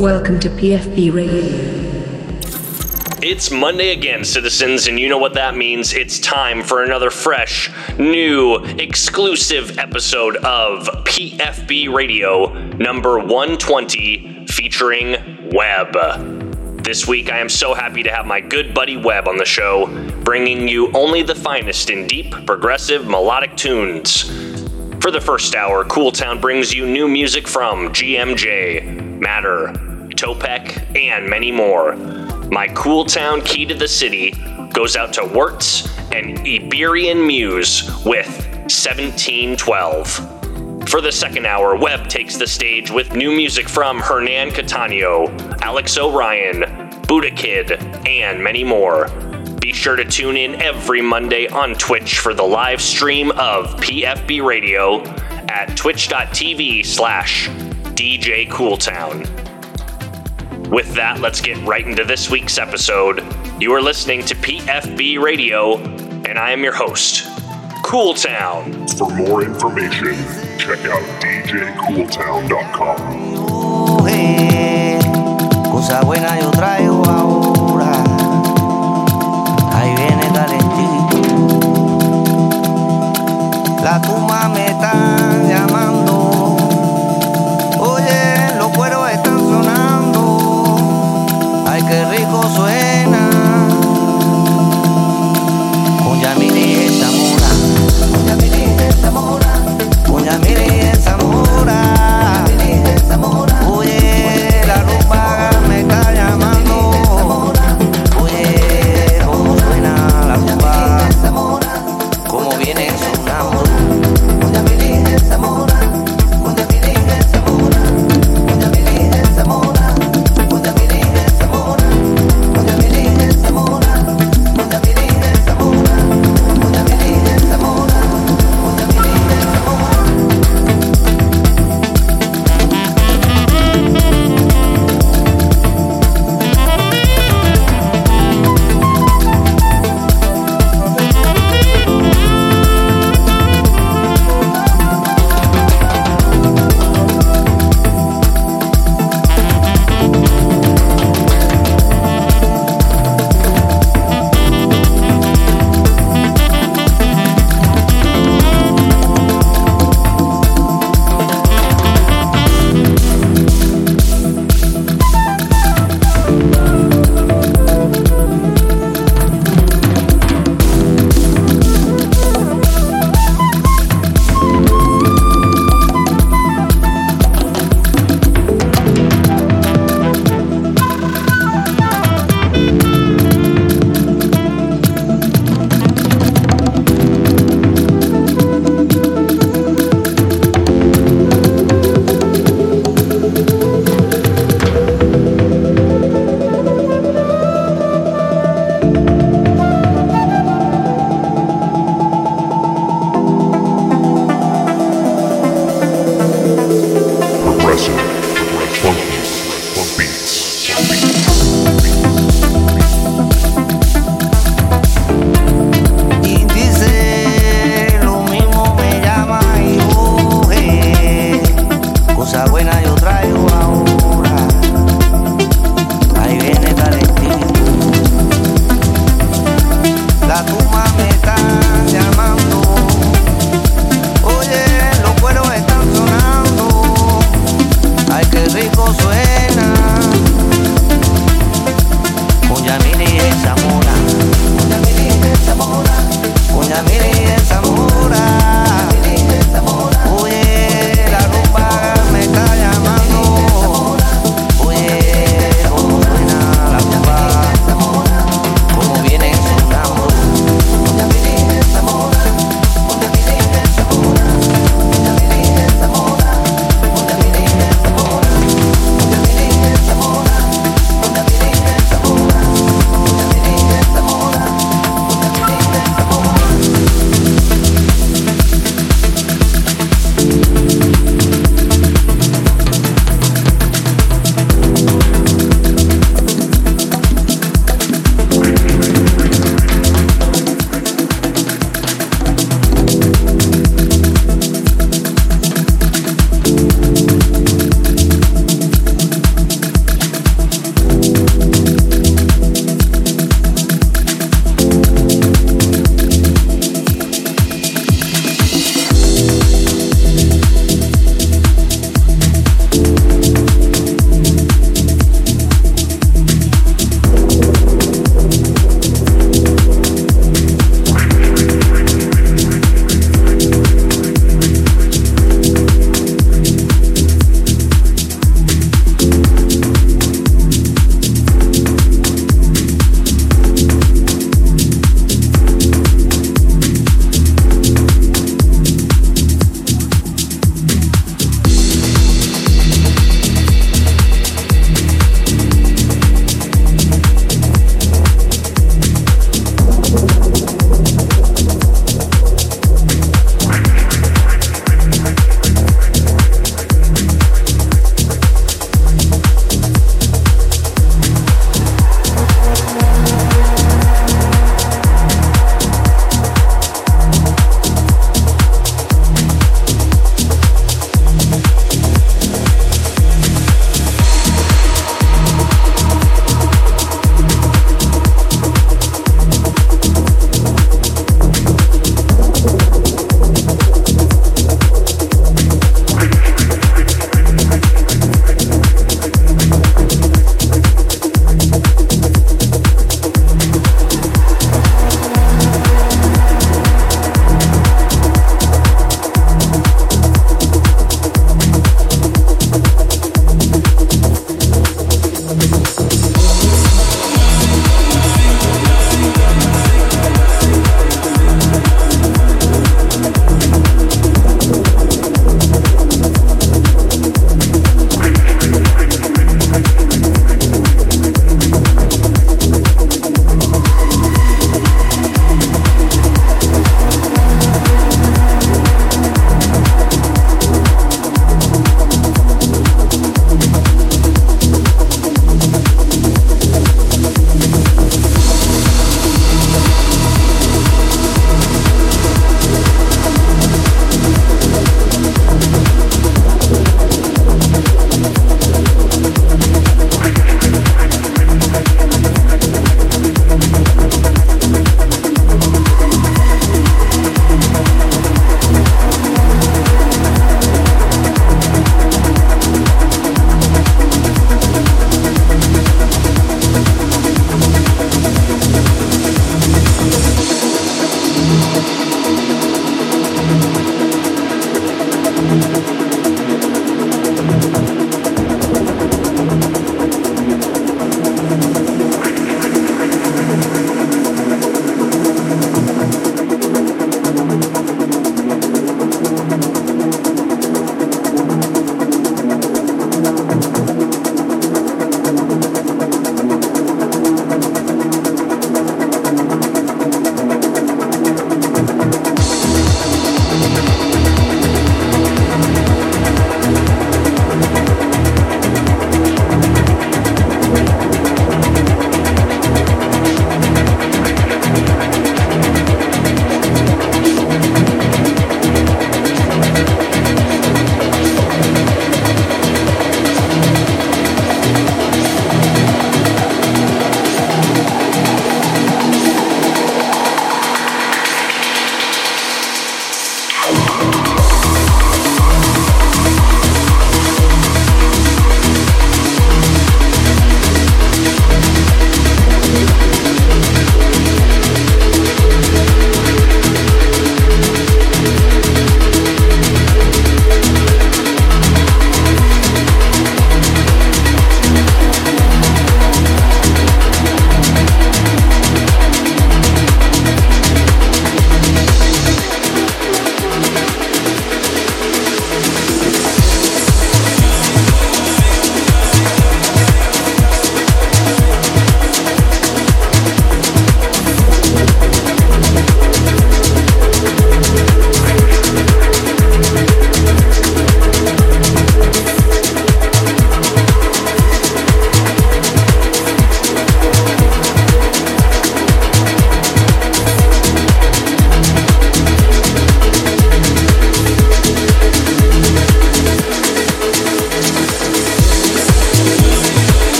Welcome to PFB Radio. It's Monday again, citizens, and you know what that means. It's time for another fresh, new, exclusive episode of PFB Radio number 120 featuring Webb. This week, I am so happy to have my good buddy Webb on the show, bringing you only the finest in deep, progressive, melodic tunes. For the first hour, Cool Town brings you new music from GMJ, Matter, Topek, and many more. My Cool Town key to the city goes out to Wirtz and Iberian Muse with 1712. For the second hour, Webb takes the stage with new music from Hernan Cattaneo, Alex Orion, Buddha Kid, and many more. Be sure to tune in every Monday on Twitch for the live stream of PFB Radio at twitch.tv slash DJ Cooltown. With that, let's get right into this week's episode. You are listening to PFB Radio, and I am your host, Cooltown. For more information, check out djcooltown.com. mujer, oh, eh, cosa buena yo traigo ahora. Ahí viene calentito. La tumba me Con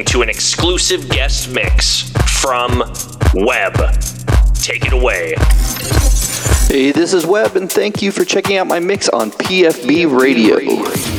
listening to an exclusive guest mix from Webb. Take it away. Hey, this is Webb, and thank you for checking out my mix on PFB Radio.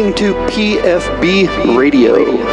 Listening to PFB Radio.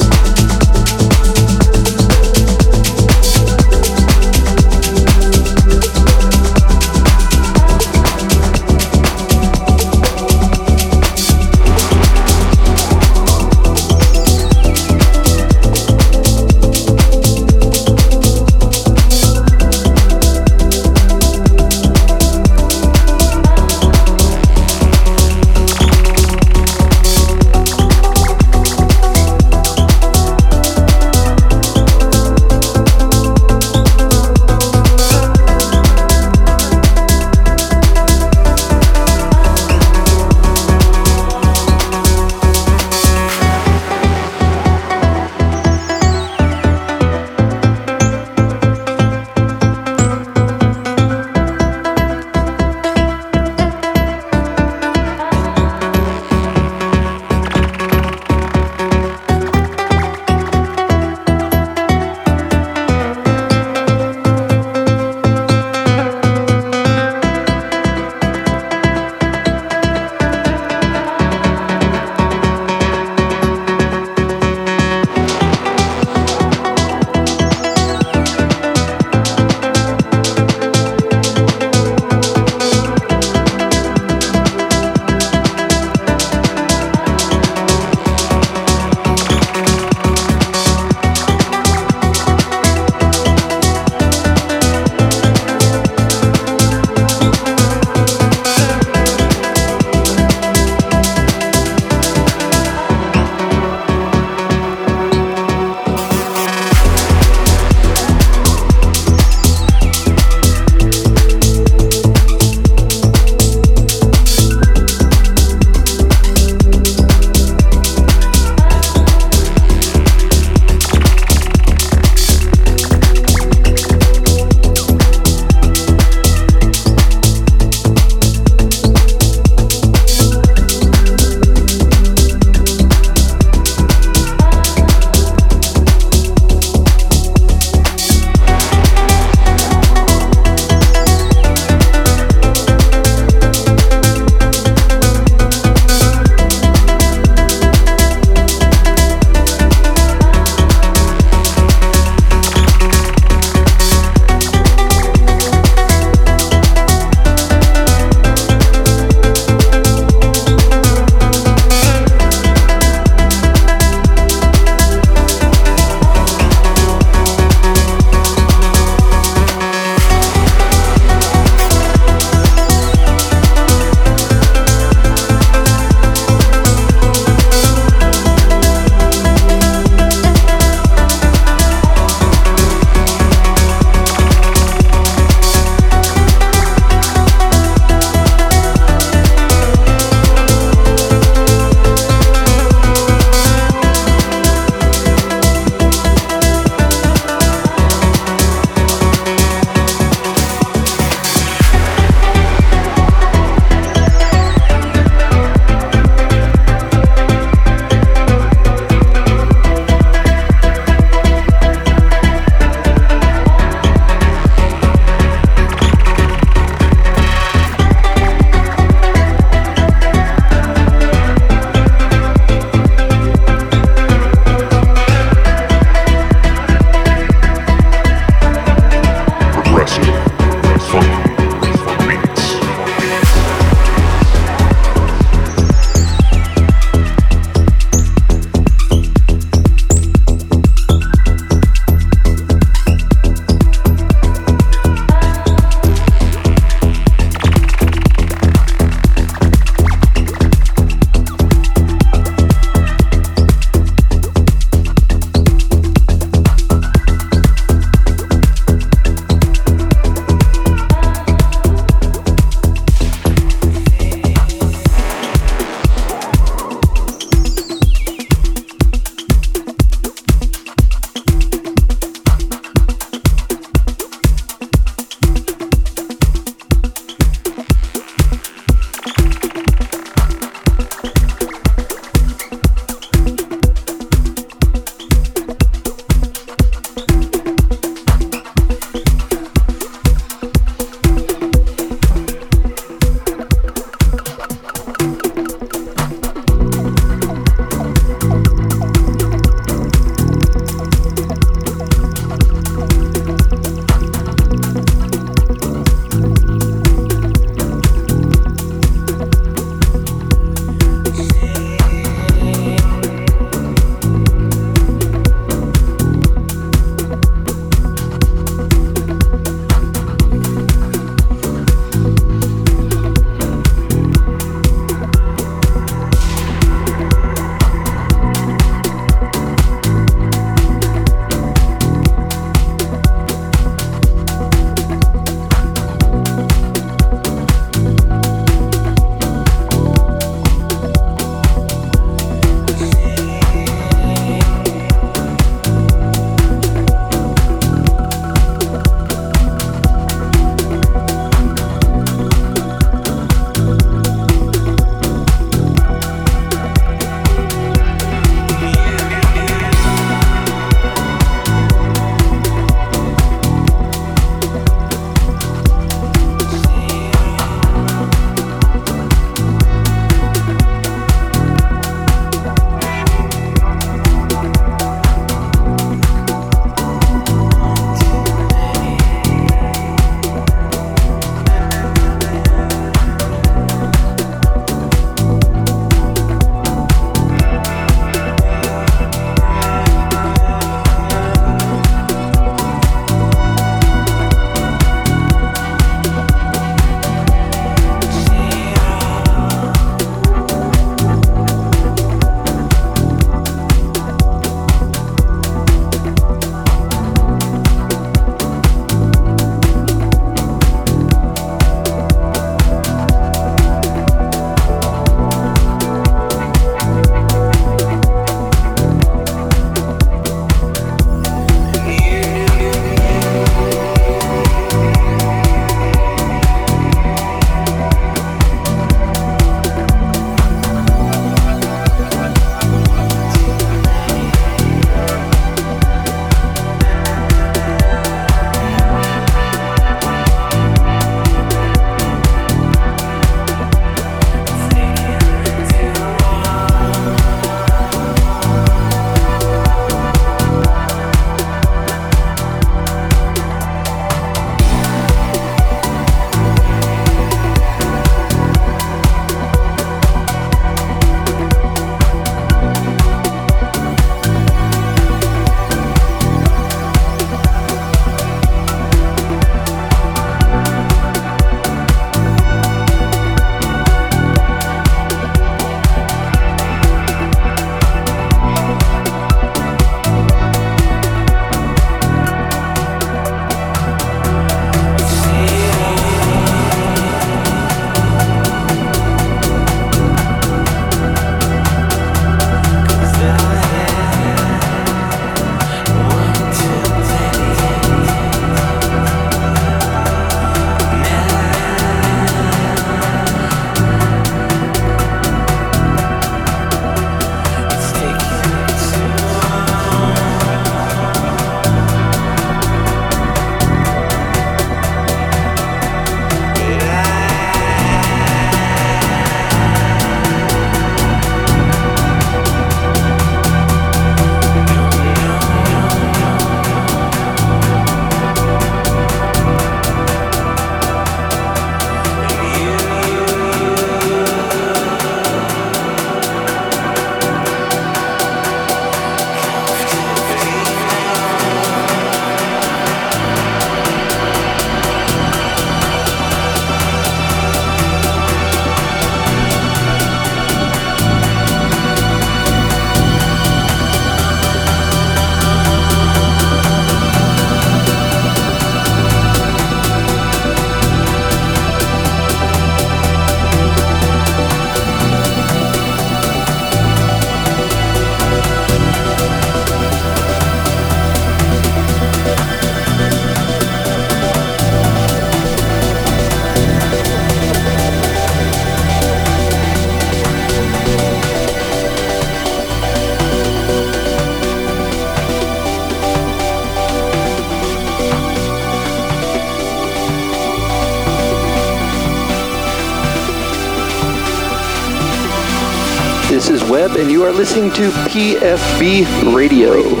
You are listening to PFB Radio.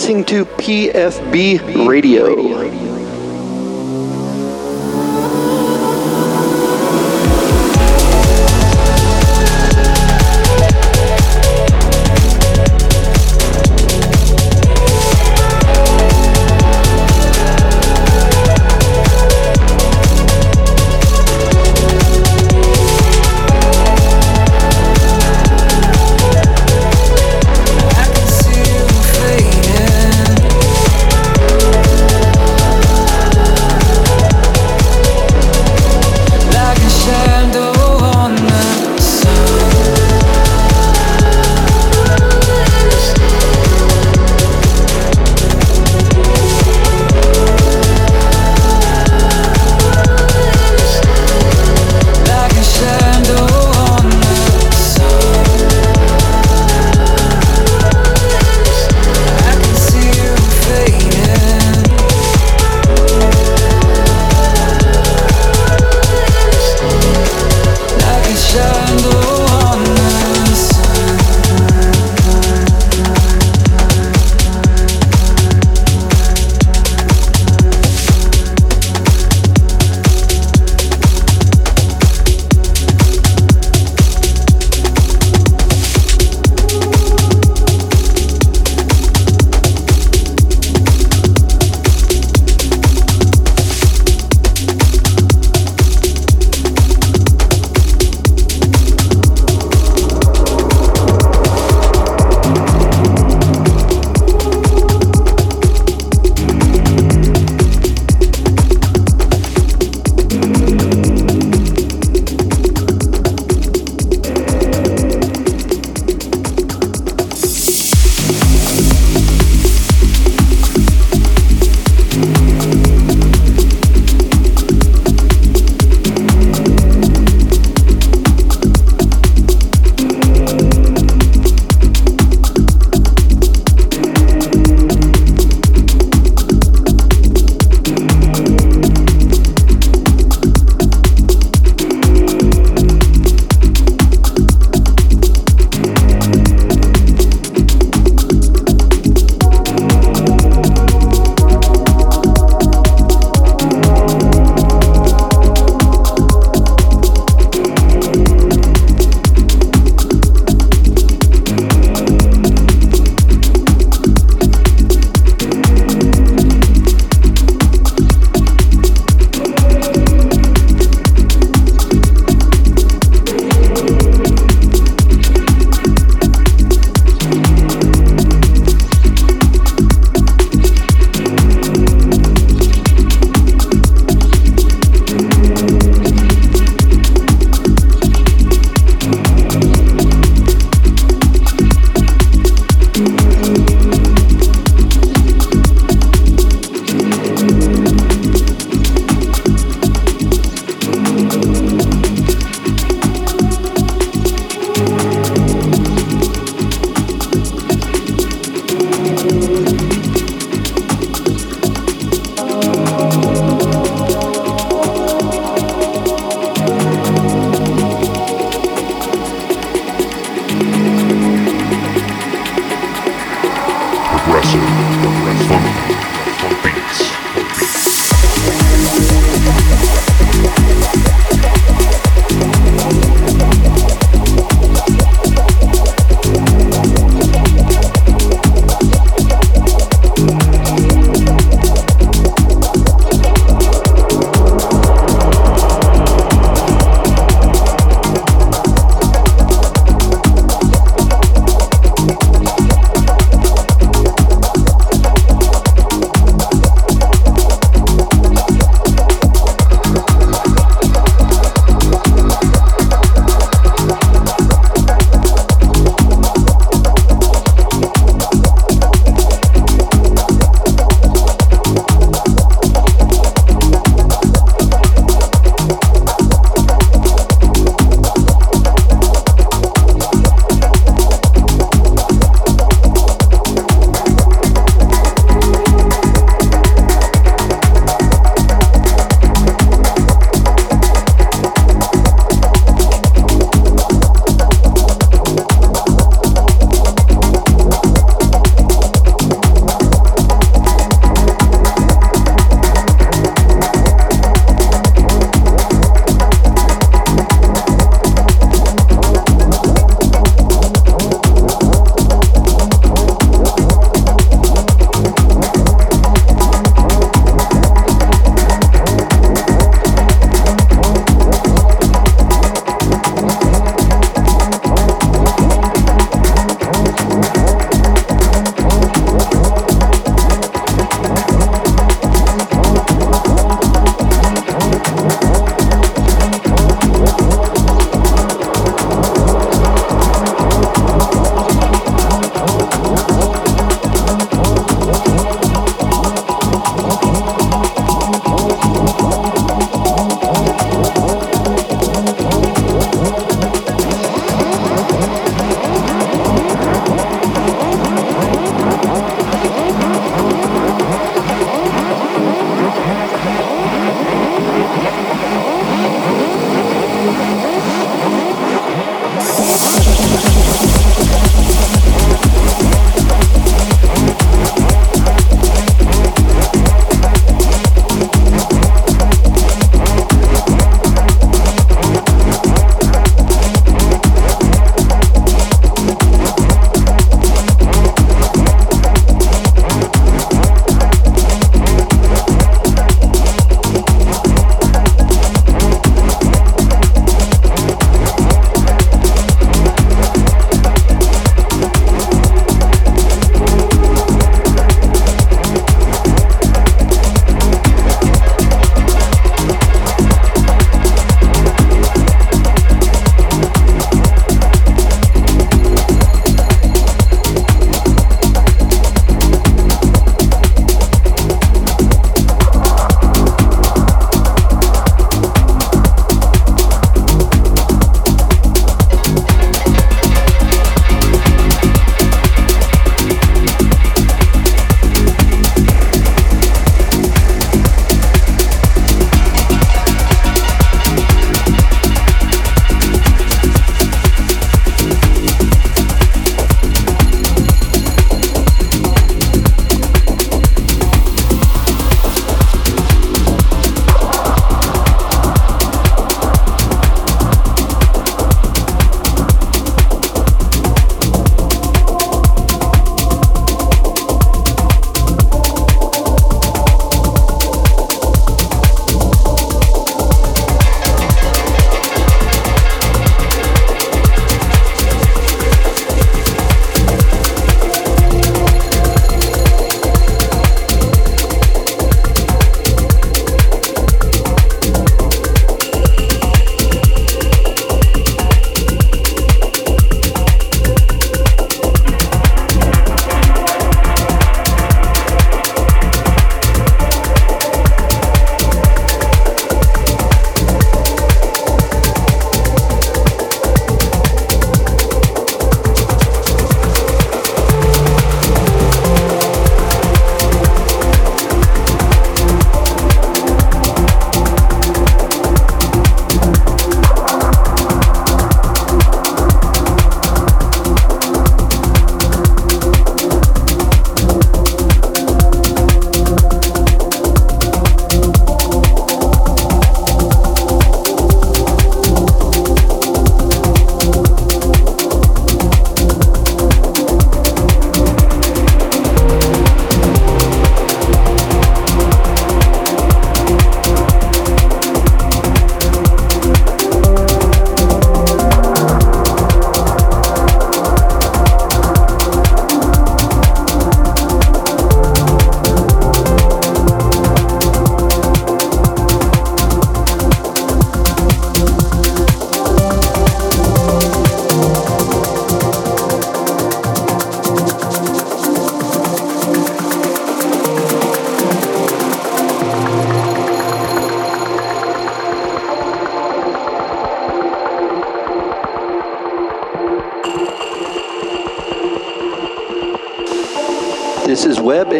Listening to PFB Radio.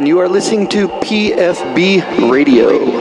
And you are listening to PFB Radio.